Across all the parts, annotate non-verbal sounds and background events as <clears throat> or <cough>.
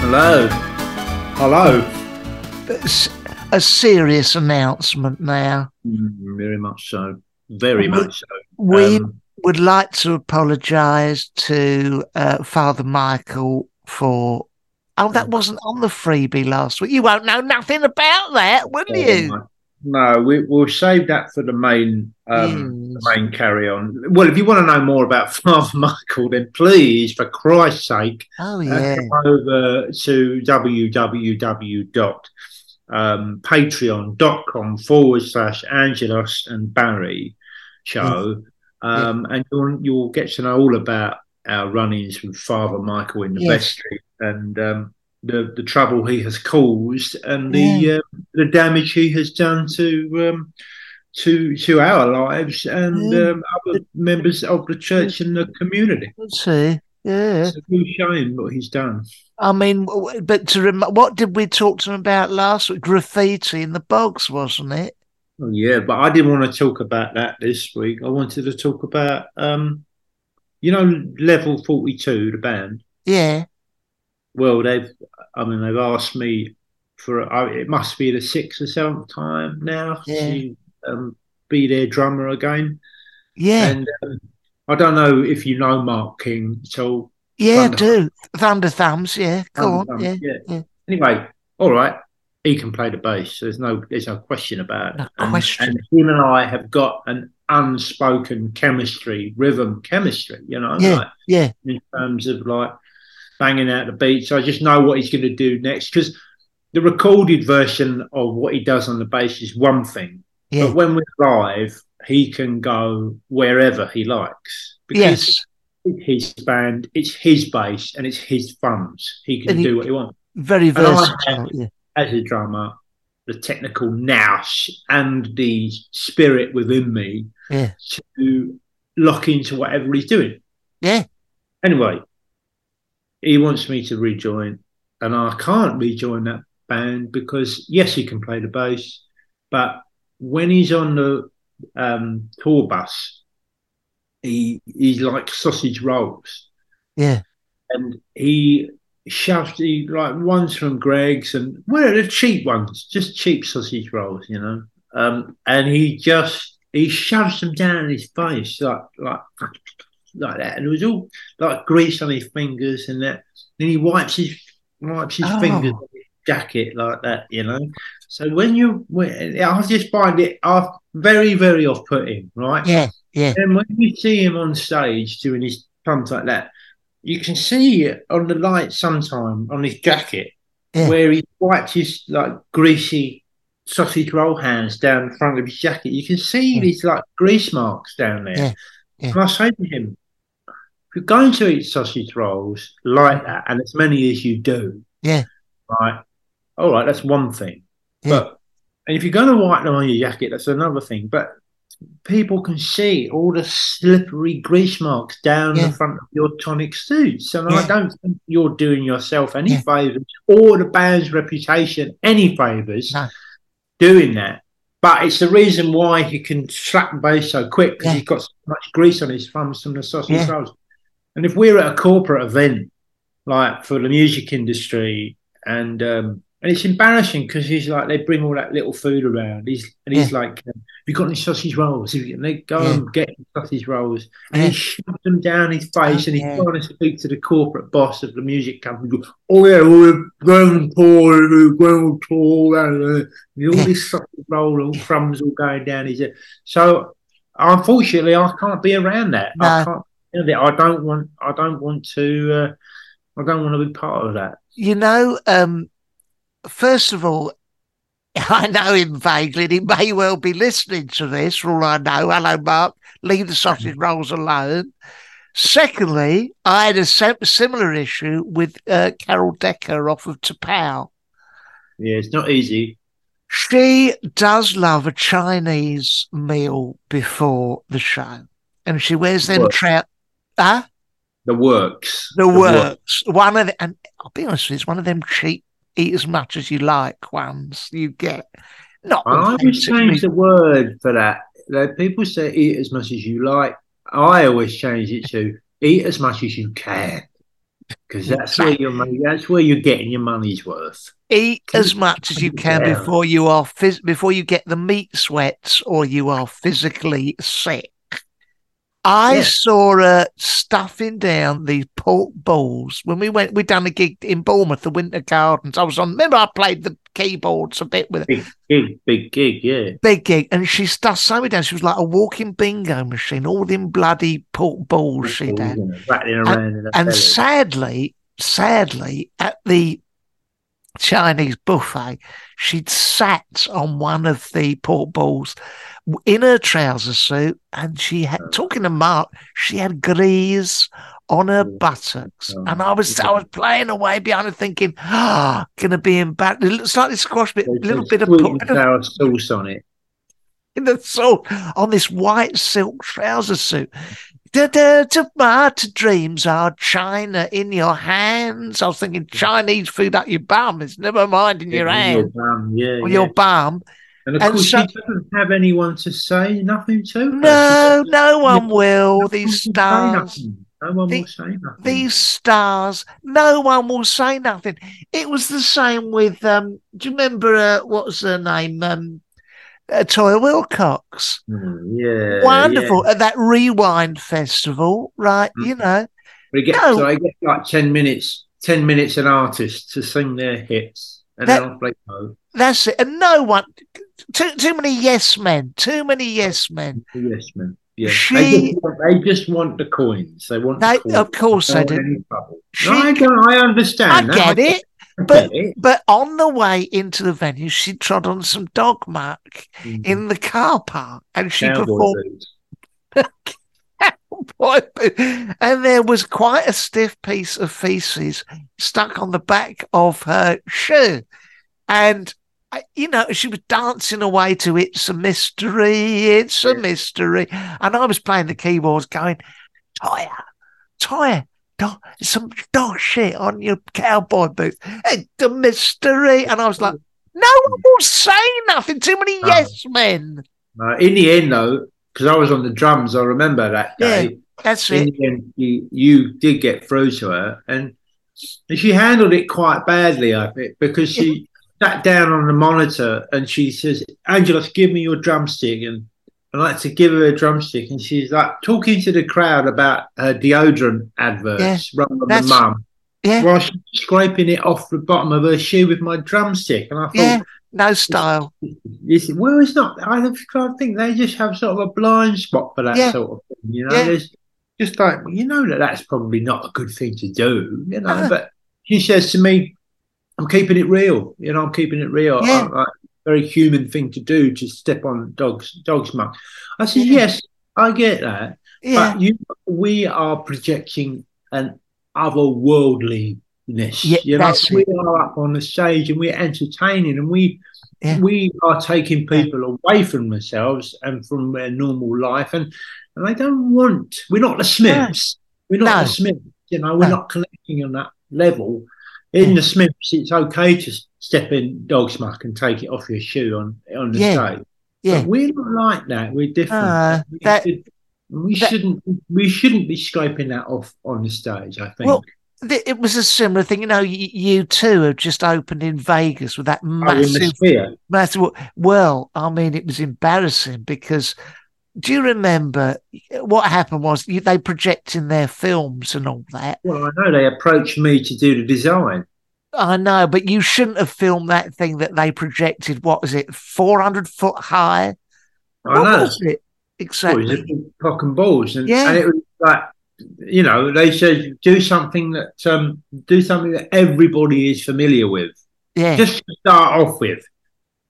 Hello. Hello. It's a serious announcement now. Mm, very much so. Very much so. We Um, would like to apologise to uh, Father Michael for. Oh, that wasn't on the freebie last week. You won't know nothing about that, will oh you? my- No, we, we'll save that for the main um, Yes. the main carry on. Well, if you want to know more about <laughs> Father Michael, then please, for Christ's sake, Oh, uh, yeah. come over to www.patreon.com forward slash Angelos and Barry show. Um, And you'll, you'll get to know all about our run-ins with Father Michael in the Yes. vestry and um, the, the trouble he has caused and the uh, the damage he has done to um, to to our lives and Yeah. um, other members of the church and the community. See. Yeah. It's a real shame what he's done. I mean, but to rem- what did we talk to him about last week? Graffiti in the bogs, wasn't it? Oh, yeah, but I didn't want to talk about that this week. I wanted to talk about, um, you know, Level Forty Two, the band. Yeah. Well, they've, I mean, they've asked me for, I- it must be the sixth or seventh time now Yeah. to um, be their drummer again. Yeah. And um, I don't know if you know Mark King at all. yeah, I do. Thunder Thumbs. Yeah. Go on. Um, Yeah. yeah. yeah. Anyway, all right. He can play the bass. There's no, there's no question about it. No And- question. And, him and I have got an unspoken chemistry, rhythm chemistry. You know, Yeah. like, Yeah. in terms of like banging out the beats. I just know what he's going to do next because the recorded version of what he does on the bass is one thing, Yeah. but when we're live, he can go wherever he likes because Yes. his band, it's his bass, and it's his funds. He can he- do what he wants Very versatile. have- Yeah. as a drummer. The technical nous and the spirit within me Yeah. to lock into whatever he's doing. Yeah. Anyway, he wants me to rejoin, and I can't rejoin that band because yes, he can play the bass, but when he's on the um, tour bus, he he's like sausage rolls, Yeah. and he shoves he like ones from Greggs and well, the cheap ones, just cheap sausage rolls, you know, um, and he just he shoves them down his face like like like that, and it was all like grease on his fingers and that. Then he wipes his wipes his Oh. fingers on his jacket like that, you know. So when you, when, I just find it off, very very off putting, right? Yeah. Yeah. And when you see him on stage doing his pumps like that, you can see it on the light sometime on his jacket Yeah. where he wipes his like greasy sausage roll hands down the front of his jacket. You can see Yeah. these like grease marks down there. Yeah, yeah. And I say to him, you're going to eat sausage rolls like that, and as many as you do, Yeah. right, all right, that's one thing. Yeah. But and if you're going to wipe them on your jacket, that's another thing. But people can see all the slippery grease marks down Yeah. the front of your tonic suits. And I don't think you're doing yourself any Yeah. favours or the band's reputation any favours No. doing that. But it's the reason why he can slap the bass so quick because Yeah. he's got so much grease on his thumbs from the sausage Yeah. rolls. And if we're at a corporate event, like for the music industry, and um, and it's embarrassing because he's like they bring all that little food around. He's and he's Yeah. like, um, "You got any sausage rolls?" And they go Yeah. and get sausage rolls, and Yeah. he shoves them down his face, Oh, and he's yeah. trying to speak to the corporate boss of the music company. Oh yeah, we're going poor, we're going tall, and uh, all this sausage roll, all crumbs all going down his head. So unfortunately, I can't be around that. I No. Do that. I don't want. I don't want to. Uh, I don't want to be part of that. You know, um, first of all, <laughs> I know him vaguely, and he may well be listening to this, for all I know. Hello, Mark. Leave the sausage <laughs> rolls alone. Secondly, I had a similar issue with uh, Carol Decker off of T'Pau. Yeah, it's not easy. She does love a Chinese meal before the show, and she wears them What? trout. Huh? The works. The work. works. One of the, and I'll be honest with you, it's one of them cheap, eat as much as you like ones you get. Not I always change the word for that. Like people say, eat as much as you like. I always change it to eat as much as you can, because that's where you're. money- That's where you're getting your money's worth. eat as much as you can Yeah. before you are phys- before you get the meat sweats or you are physically sick. I Yeah. saw her stuffing down these pork balls when we went. We done a gig in Bournemouth, the Winter Gardens. I was on. Remember, I played the keyboards a bit with her. Big gig, big gig. Yeah. big gig, and she stuffed so many down. She was like a walking bingo machine. All them bloody pork balls she had. rattling around And sadly, sadly, at the Chinese buffet, she'd sat on one of the pork balls in her trouser suit, and she had talking to Mark, she had grease on her buttocks, Oh, and I was I was playing away behind her, thinking, "Ah, gonna be embarrassed." A little- slightly squash bit, a little bit of sour sauce on it. <laughs> in the salt on this white silk trouser suit. Da, da, tomato dreams are China in your hands. I was thinking Chinese food up your bum. It's never mind in your Your hand bum, yeah, or yeah. your bum. And of and course, so- she doesn't have anyone to say nothing to. her. No, no one will. These stars. No one The- will say nothing. these stars, no one will say nothing. It was the same with, um, do you remember, uh, what was her name? Um, uh, Toyah Willcox. Mm, yeah, Wonderful. yeah. At that Rewind Festival, right? Mm. You know, They get, No. so they get like ten minutes, ten minutes an artist to sing their hits, and That- then off they go. That's it. And no one, too too many yes men, too many yes men. Yes, man. Yeah, She- they, just want, they just want the coins. They want. They, the coins. of course they Don't do. She- No, I, don't, I understand. I that. get. I get it. But but on the way into the venue, she trod on some dog muck Mhm. in the car park, and she Cowboy performed. <laughs> and there was quite a stiff piece of feces stuck on the back of her shoe, and. You know, she was dancing away to "It's a Mystery, It's a Mystery," and I was playing the keyboards, going, Tire, Toyah, dog, some dog shit on your cowboy boots. It's a mystery. And I was like, no one will say nothing. Too many No. yes men. In the end, though, because I was on the drums, I remember that day. That's in it. the end, you, you did get through to her, and she handled it quite badly, I think, because she sat down on the monitor and she says, "Angela, give me your drumstick," and I like to give her a drumstick, and she's like talking to the crowd about her deodorant adverts yeah, rather than the mum, Yeah, while she's scraping it off the bottom of her shoe with my drumstick, and I thought. yeah. No style. It's, well, it's not. I I think they just have sort of a blind spot for that Yeah. sort of thing. You know, Yeah. there's just like you know that that's probably not a good thing to do. You know, Uh-huh. but she says to me, "I'm keeping it real. You know, I'm keeping it real. Yeah. I, like, very human thing to do to step on dogs dog's muck." I said, Yeah. "Yes, I get that, Yeah. but you, we are projecting an otherworldliness. Yeah, you know, we are up on the stage and we're entertaining and we Yeah. we are taking people away from themselves and from their normal life and and they don't want we're not the Smiths. We're not No. the Smiths, you know, we're No. not connecting on that level. In the Smiths, it's okay to step in dog muck and take it off your shoe on on the Yeah. stage. Yeah. But we're not like that. We're different. Ah, we, that- we, We That- shouldn't. We shouldn't be scraping that off on the stage. I think. Well, th- it was a similar thing. You know, you, U2 have just opened in Vegas with that Oh, massive, sphere. massive. Well, I mean, it was embarrassing because. Do you remember what happened? Was you, they projecting their films and all that? Well, I know they approached me to do the design. I know, but you shouldn't have filmed that thing that they projected. What was it, four hundred foot high? I what know. was it Well, exactly? it was cock and balls, and, Yeah. and it was like, you know, they said do something that um, do something that everybody is familiar with, yeah, just to start off with.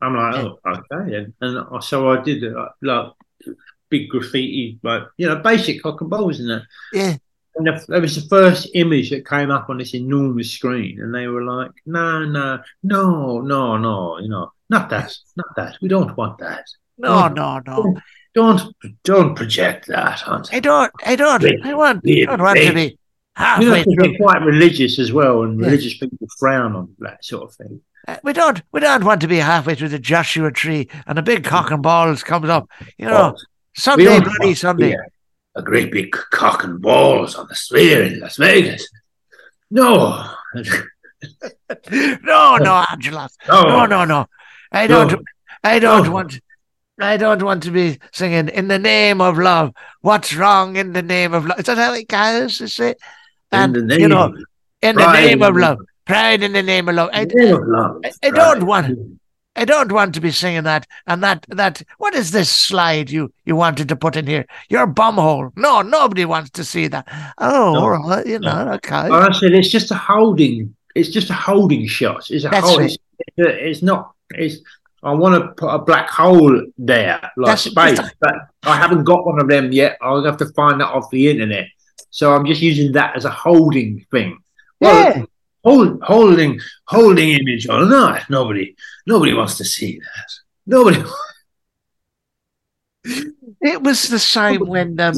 I'm like, oh, okay, and, and so I did it, like, like big graffiti, like you know, basic cock and balls and that. yeah. And the, that was the first image that came up on this enormous screen, and they were like, "No, no, no, no, no, you know, not that, not that. We don't want that. No, no, no. Don't, don't project that onto I don't. I don't. I want. I don't want to be You know, through. quite religious as well, and Yeah. religious people frown on that sort of thing. Uh, We don't. We don't want to be halfway through the Joshua tree and a big cock and balls comes up. You know, Sunday, bloody Sunday. A great big cock and balls on the sphere in Las Vegas. No, <laughs> No, no, Angela. no, No, no, no. I don't. No. I don't No. want. I don't want to be singing in the name of love. What's wrong in the name of love? Is that how it goes? Is it? And in the name, you know, in the name of love, pride in the name of love. I, in name of love, I- I don't want- I don't want to be singing that and that that what is this slide you you wanted to put in here? Your bumhole. No, nobody wants to see that. Oh, No. all right, you know, okay. I said it's just a holding. It's just a holding shot. It's a That's. It's, it's, not. It's. I want to put a black hole there, like That's- space, that's- but I haven't got one of them yet. I'll have to find that off the internet. So I'm just using that as a holding thing. Well, Yeah. Hold, holding, holding image or not? Nobody, nobody wants to see that. Nobody. <laughs> It was the same when um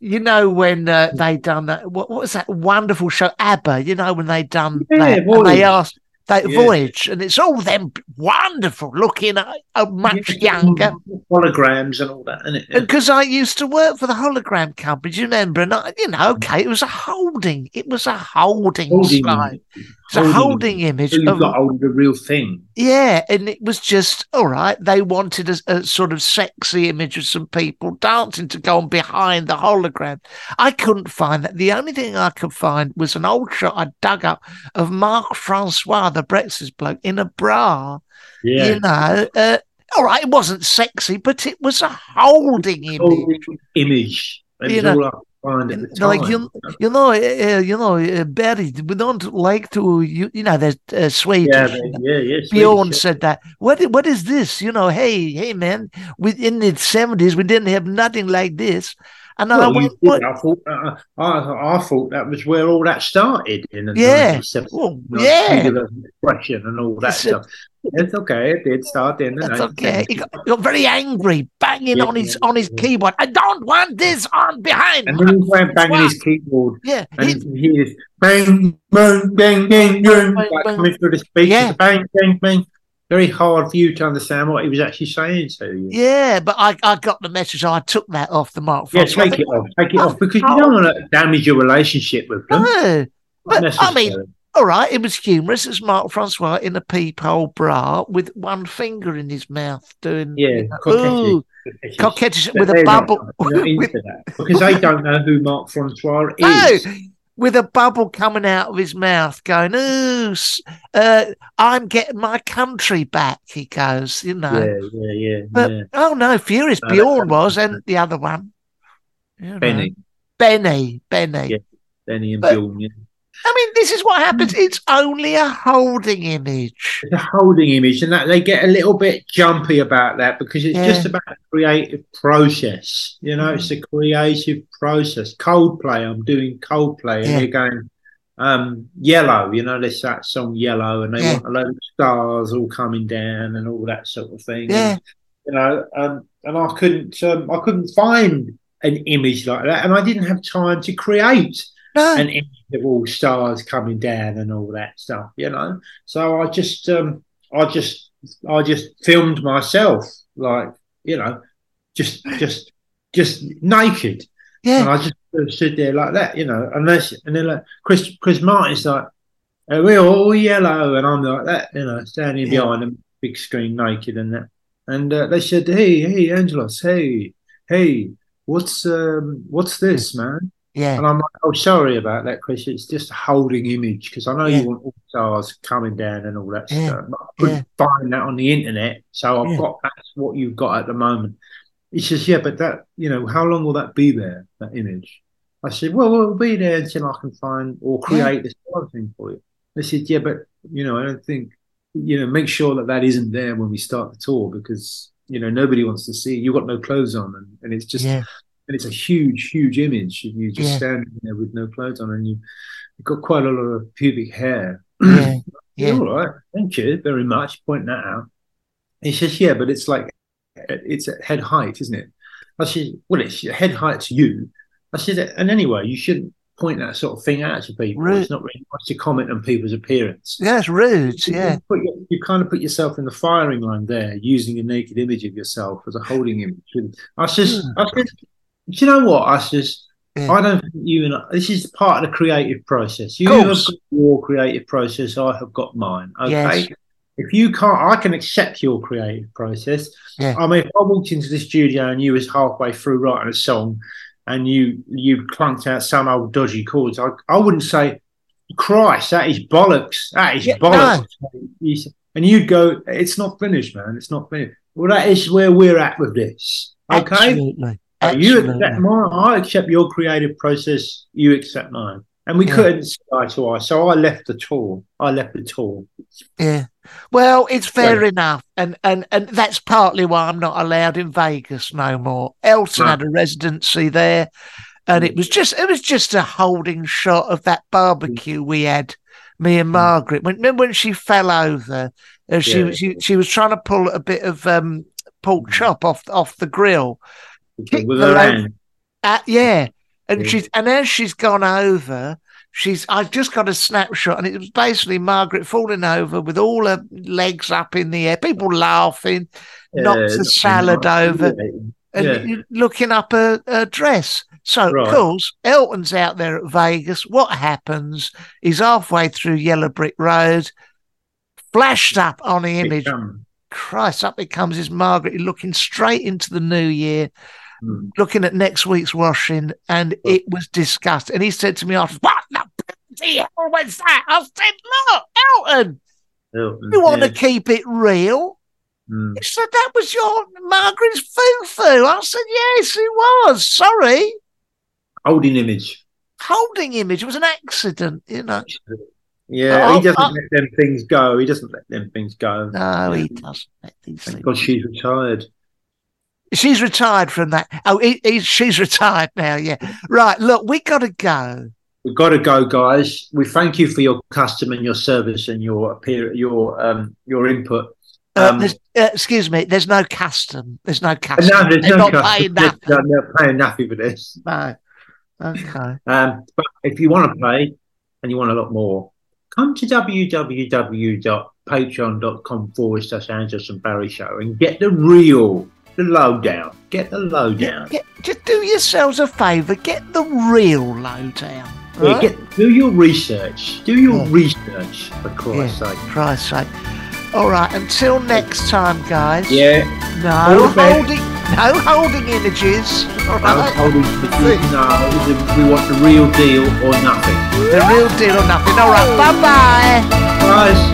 you know when uh, they done that what, what was that wonderful show ABBA, you know when they done Yeah, that and they asked that Yeah. voyage and it's all them wonderful looking uh, much younger holograms and all that, isn't it? because I used to work for the hologram company. Do you remember? And I, you know, okay, it was a holding. It was a holding, Holding slide. It's a holding image So you've of got hold of the real thing. Yeah, and it was just all right. They wanted a, a sort of sexy image of some people dancing to go on behind the hologram. I couldn't find that. The only thing I could find was an old shot I dug up of Mark Francois, the breakfast bloke, in a bra. Yeah. You know, uh, all right, it wasn't sexy, but it was a holding image. holding image. You know, all I could find at the. Like you, you know, uh, you know, uh, Barry. We don't like to, you, you know, there's uh, Swedish. yeah, they- yeah, yeah. Bjorn said that. What what is this? You know, hey, hey man, we in the seventies we didn't have nothing like this. And I Well, you went, what? I thought, uh, I, I thought that was where all that started in the Yeah. 1970s, Well, yeah. expression and all that It's stuff. It's okay. It did start in the That's 1970s. okay. He got, he got very angry, banging Yeah, on his yeah, on his keyboard. I don't want this on behind. And then he went banging his keyboard, yeah, and he- he was bang, bang, bang, bang, bang, Bang, bang. coming through the speakers. Yeah. Bang, bang, bang. Very hard for you to understand what he was actually saying to you. yeah, but I, I got the message. I took that off the mark. Yeah, take it off. Take it off because you don't want to damage your relationship with them. No, but I mean, all right, it was humorous. It's Mark Francois in a peephole bra with one finger in his mouth doing, Yeah, you know, coquettish. ooh, Coquettish. coquettish with a bubble. not <laughs> into with- that because they don't know who Mark Francois <laughs> No, is. with a bubble coming out of his mouth, going, "Ooh, uh, I'm getting my country back." He goes, you know. Yeah, yeah, yeah, But yeah. oh no, Furious No, Bjorn was, and the other one, you know. Benny, Benny, Benny. Yeah. Benny and But- Bjorn. Yeah. I mean, this is what happens. It's only a holding image. It's a holding image, and that they get a little bit jumpy about that because it's Yeah. just about the creative process. You know, it's a creative process. Coldplay, I'm doing Coldplay, and Yeah. they're going um yellow. You know, there's that song Yellow, and they Yeah. want a load of stars all coming down and all that sort of thing. Yeah. And, you know, um, and I couldn't, um, I couldn't find an image like that, and I didn't have time to create No, an image all stars coming down and all that stuff, you know. So I just, um, I just, I just filmed myself, like, you know, just, just just naked. Yeah. And I just stood there like that, you know, unless, and then like Chris, Chris Martin's like, oh, we're all yellow. And I'm like that, you know, standing Yeah. behind a big screen naked and that. And uh, they said, hey, hey, Angelos, hey, hey, what's um, what's this, man? Yeah. And I'm like, oh, sorry about that, Chris. It's just a holding image because I know Yeah. you want all stars coming down and all that Yeah. stuff. But I couldn't find that on the internet. So I've Yeah. got that's what you've got at the moment. He says, yeah, but that, you know, how long will that be there, that image? I said, well, it'll be there until I can find or create this other thing for you. They said, yeah, but, you know, I don't think, you know, make sure that that isn't there when we start the tour because, you know, nobody wants to see, you've got no clothes on and, and it's just, yeah. And it's a huge, huge image. of You just Yeah. standing there with no clothes on, and you, you've got quite a lot of pubic hair. <clears throat> Yeah. Yeah, all right. Thank you very much. Point that out. He says, yeah, but it's like it's at head height, isn't it? I said, well, it's head height to you. I said, and anyway, you shouldn't point that sort of thing out to people. Right. It's not really nice to comment on people's appearance. Yeah, it's rude. You Yeah. put you kind of put yourself in the firing line there, using a naked image of yourself as a holding image. And I says, hmm. I said, do you know what? I says, Yeah. I don't think you and I, this is part of the creative process. You have got your creative process. I have got mine. Okay. Yes. If you can't, I can accept your creative process. Yeah. I mean, if I walked into the studio and you was halfway through writing a song, and you you clunked out some old dodgy chords, I I wouldn't say, Christ, that is bollocks. That is Yeah, bollocks. S- And you'd go, it's not finished, man. It's not finished. Well, that is where we're at with this. Okay. Absolutely. So you accept mine, I accept your creative process, you accept mine. And we Yeah. couldn't see eye to eye. So I left the tour. I left the tour. Yeah. Well, it's fair enough. And, and and that's partly why I'm not allowed in Vegas no more. Elton had a residency there and it was just it was just a holding shot of that barbecue we had, me and Margaret. When remember when she fell over, uh, she, Yeah. she she was trying to pull a bit of um pork chop off off the grill. Kick With her hand. Uh, yeah. And Yeah. she's and as she's gone over, she's I've just got a snapshot and it was basically Margaret falling over with all her legs up in the air, people laughing, knocked Yeah, the salad over and Yeah. looking up her, her dress. So Right. of course, Elton's out there at Vegas. What happens? He's halfway through Yellow Brick Road, flashed up on the image. Christ, up it comes is Margaret looking straight into the new year Hmm. looking at next week's washing, and it was disgust. And he said to me after, "What the bloody hell was that?" I said, "Look, Elton, Elton, you want to keep it real?" Mm. He said, "That was your Margaret's foo-foo." I said, "Yes, it was. Sorry, Holding image. holding image. It was an accident, you know." Yeah, Oh, he doesn't oh. let them things go. He doesn't let them things go. No, he doesn't. let Thank things- God she's retired. She's retired from that. Oh, he, he, she's retired now. Yeah, right. Look, we got to go. We've got to go, guys. We thank you for your custom and your service and your appear your um your input. Uh, Um, there's, uh, excuse me. There's no custom. There's no custom. no, there's They're no not custom. paying nothing. They're not paying nothing for this. No. Okay. Um, but if you want to play and you want a lot more, come to www.patreon.com forward slash and Barry Show and get the real, the lowdown. Get the lowdown. Get, just do yourselves a favour. Get the real lowdown. Yeah, Right? get, do your research. Do your Yeah. research, for Christ's Yeah. sake. Christ's sake. All right. Until next time, guys. Yeah, No holding. No holding images. All right. us that we, no, we want the real deal or nothing. The real deal or nothing. All right. Bye bye. Bye,